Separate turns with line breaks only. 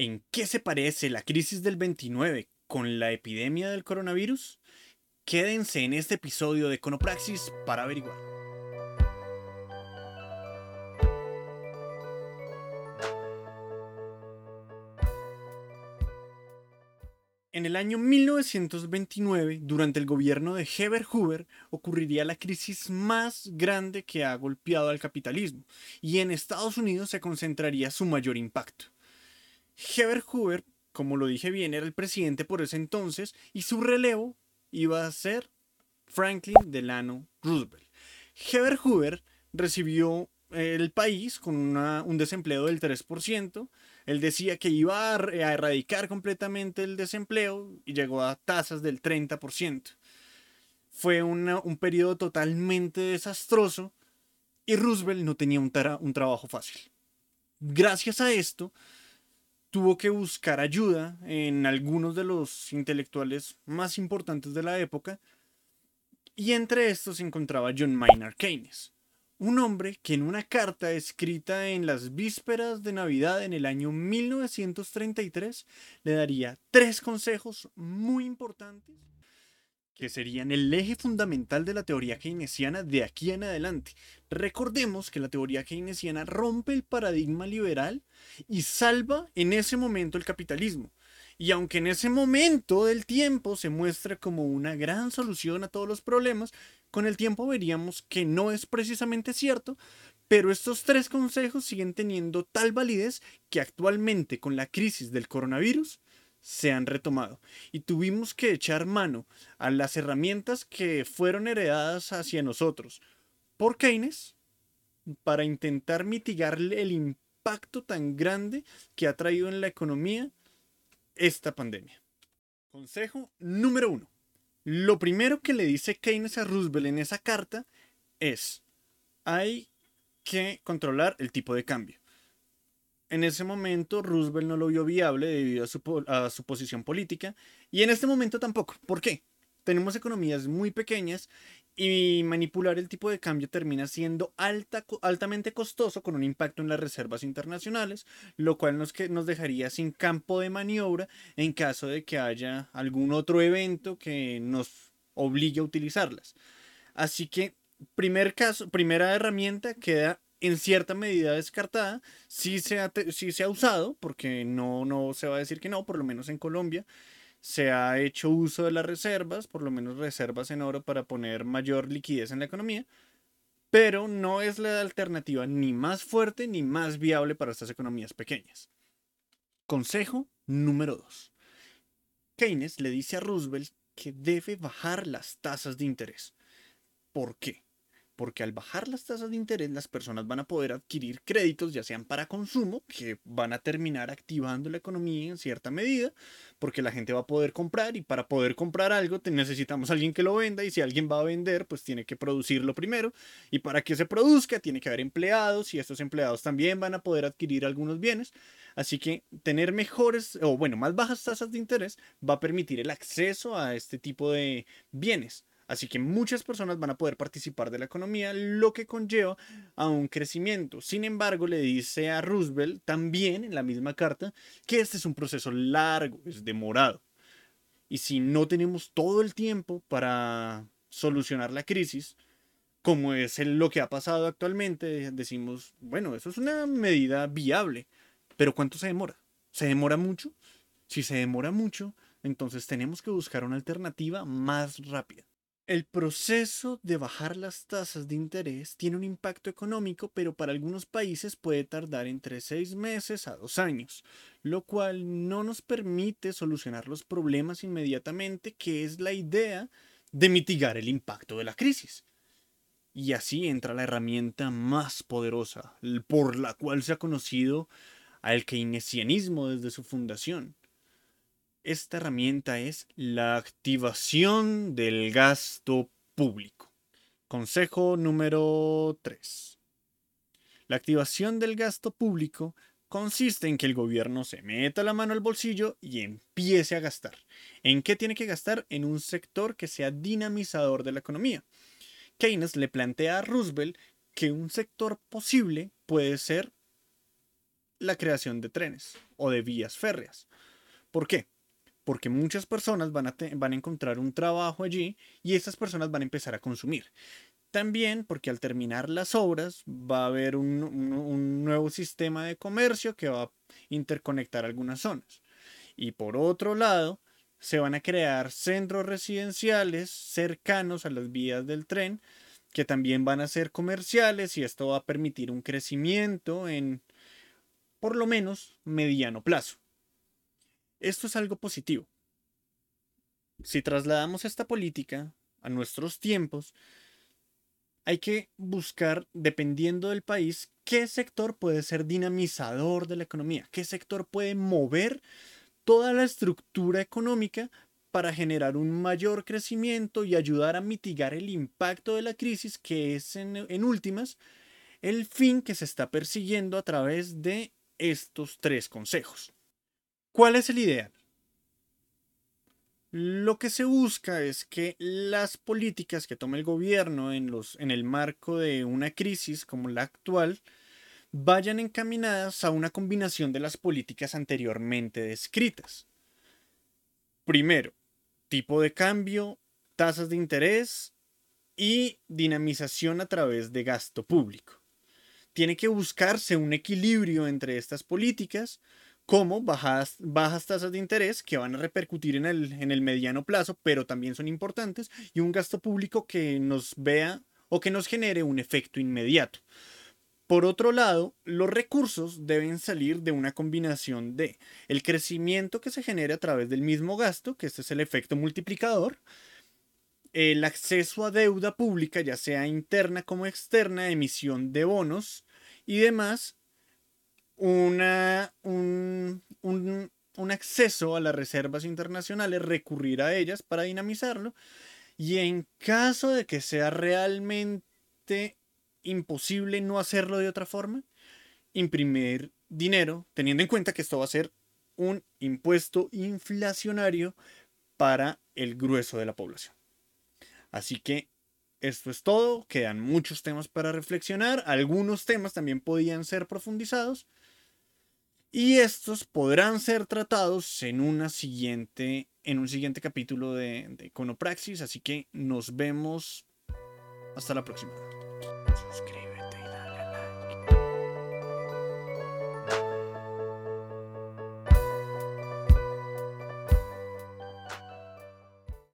¿En qué se parece la crisis del 29 con la epidemia del coronavirus? Quédense en este episodio de Conopraxis para averiguar. En el año 1929, durante el gobierno de Heber Hoover, ocurriría la crisis más grande que ha golpeado al capitalismo, y en Estados Unidos se concentraría su mayor impacto. Heber Hoover, como lo dije bien, era el presidente por ese entonces y su relevo iba a ser Franklin Delano Roosevelt. Heber Hoover recibió el país con un desempleo del 3%. Él decía que iba a, erradicar completamente el desempleo y llegó a tasas del 30%. Fue un periodo totalmente desastroso y Roosevelt no tenía un trabajo fácil. Gracias a esto, tuvo que buscar ayuda en algunos de los intelectuales más importantes de la época, y entre estos se encontraba John Maynard Keynes, un hombre que en una carta escrita en las vísperas de Navidad en el año 1933 le daría tres consejos muy importantes que serían el eje fundamental de la teoría keynesiana de aquí en adelante. Recordemos que la teoría keynesiana rompe el paradigma liberal y salva en ese momento el capitalismo. Y aunque en ese momento del tiempo se muestra como una gran solución a todos los problemas, con el tiempo veríamos que no es precisamente cierto, pero estos tres consejos siguen teniendo tal validez que actualmente con la crisis del coronavirus se han retomado y tuvimos que echar mano a las herramientas que fueron heredadas hacia nosotros por Keynes para intentar mitigar el impacto tan grande que ha traído en la economía esta pandemia. Consejo número uno. Lo primero que le dice Keynes a Roosevelt en esa carta es hay que controlar el tipo de cambio en ese momento Roosevelt no lo vio viable debido a su, posición política y en este momento tampoco. ¿Por qué? Tenemos economías muy pequeñas y manipular el tipo de cambio termina siendo alta, altamente costoso con un impacto en las reservas internacionales, lo cual nos, que, nos dejaría sin campo de maniobra en caso de que haya algún otro evento que nos obligue a utilizarlas. Así que, primer caso, primera herramienta queda en cierta medida descartada, sí se ha, se ha usado, porque no, no se va a decir que no, por lo menos en Colombia, se ha hecho uso de las reservas, por lo menos reservas en oro para poner mayor liquidez en la economía, pero no es la alternativa ni más fuerte ni más viable para estas economías pequeñas. Consejo número 2. Keynes le dice a Roosevelt que debe bajar las tasas de interés. ¿Por qué? Porque al bajar las tasas de interés las personas van a poder adquirir créditos, ya sean para consumo, que van a terminar activando la economía en cierta medida, porque la gente va a poder comprar y para poder comprar algo necesitamos alguien que lo venda y si alguien va a vender, pues tiene que producirlo primero y para que se produzca tiene que haber empleados y estos empleados también van a poder adquirir algunos bienes. Así que tener mejores o bueno, más bajas tasas de interés va a permitir el acceso a este tipo de bienes. Así que muchas personas van a poder participar de la economía, lo que conlleva a un crecimiento. Sin embargo, le dice a Roosevelt también en la misma carta que este es un proceso largo, es demorado. Y si no tenemos todo el tiempo para solucionar la crisis, como es lo que ha pasado actualmente, decimos, bueno, eso es una medida viable, pero ¿cuánto se demora? ¿Se demora mucho? Si se demora mucho, entonces tenemos que buscar una alternativa más rápida. El proceso de bajar las tasas de interés tiene un impacto económico, pero para algunos países puede tardar entre seis meses a dos años, lo cual no nos permite solucionar los problemas inmediatamente, que es la idea de mitigar el impacto de la crisis. Y así entra la herramienta más poderosa, por la cual se ha conocido al keynesianismo desde su fundación, esta herramienta es la activación del gasto público. Consejo número 3. La activación del gasto público consiste en que el gobierno se meta la mano al bolsillo y empiece a gastar. ¿En qué tiene que gastar? En un sector que sea dinamizador de la economía. Keynes le plantea a Roosevelt que un sector posible puede ser la creación de trenes o de vías férreas. ¿Por qué? Porque muchas personas van a, encontrar un trabajo allí y esas personas van a empezar a consumir. También porque al terminar las obras va a haber un, un nuevo sistema de comercio que va a interconectar algunas zonas. Y por otro lado, se van a crear centros residenciales cercanos a las vías del tren que también van a ser comerciales y esto va a permitir un crecimiento en por lo menos mediano plazo. Esto es algo positivo. Si trasladamos esta política a nuestros tiempos, hay que buscar, dependiendo del país, qué sector puede ser dinamizador de la economía, qué sector puede mover toda la estructura económica para generar un mayor crecimiento y ayudar a mitigar el impacto de la crisis que es en, últimas el fin que se está persiguiendo a través de estos tres consejos. ¿Cuál es el ideal? Lo que se busca es que las políticas que tome el gobierno en, los, en el marco de una crisis como la actual vayan encaminadas a una combinación de las políticas anteriormente descritas. Primero, tipo de cambio, tasas de interés y dinamización a través de gasto público. Tiene que buscarse un equilibrio entre estas políticas, como bajas, tasas de interés que van a repercutir en el, en el mediano plazo, pero también son importantes, y un gasto público que nos vea o que nos genere un efecto inmediato. Por otro lado, los recursos deben salir de una combinación de el crecimiento que se genere a través del mismo gasto, que este es el efecto multiplicador, el acceso a deuda pública, ya sea interna como externa, emisión de bonos y demás, una, un, un, un acceso a las reservas internacionales, recurrir a ellas para dinamizarlo, y en caso de que sea realmente imposible no hacerlo de otra forma, imprimir dinero, teniendo en cuenta que esto va a ser un impuesto inflacionario para el grueso de la población. Así que esto es todo, quedan muchos temas para reflexionar, algunos temas también podían ser profundizados y estos podrán ser tratados en, una siguiente, en un siguiente capítulo de, de Iconopraxis, así que nos vemos hasta la próxima.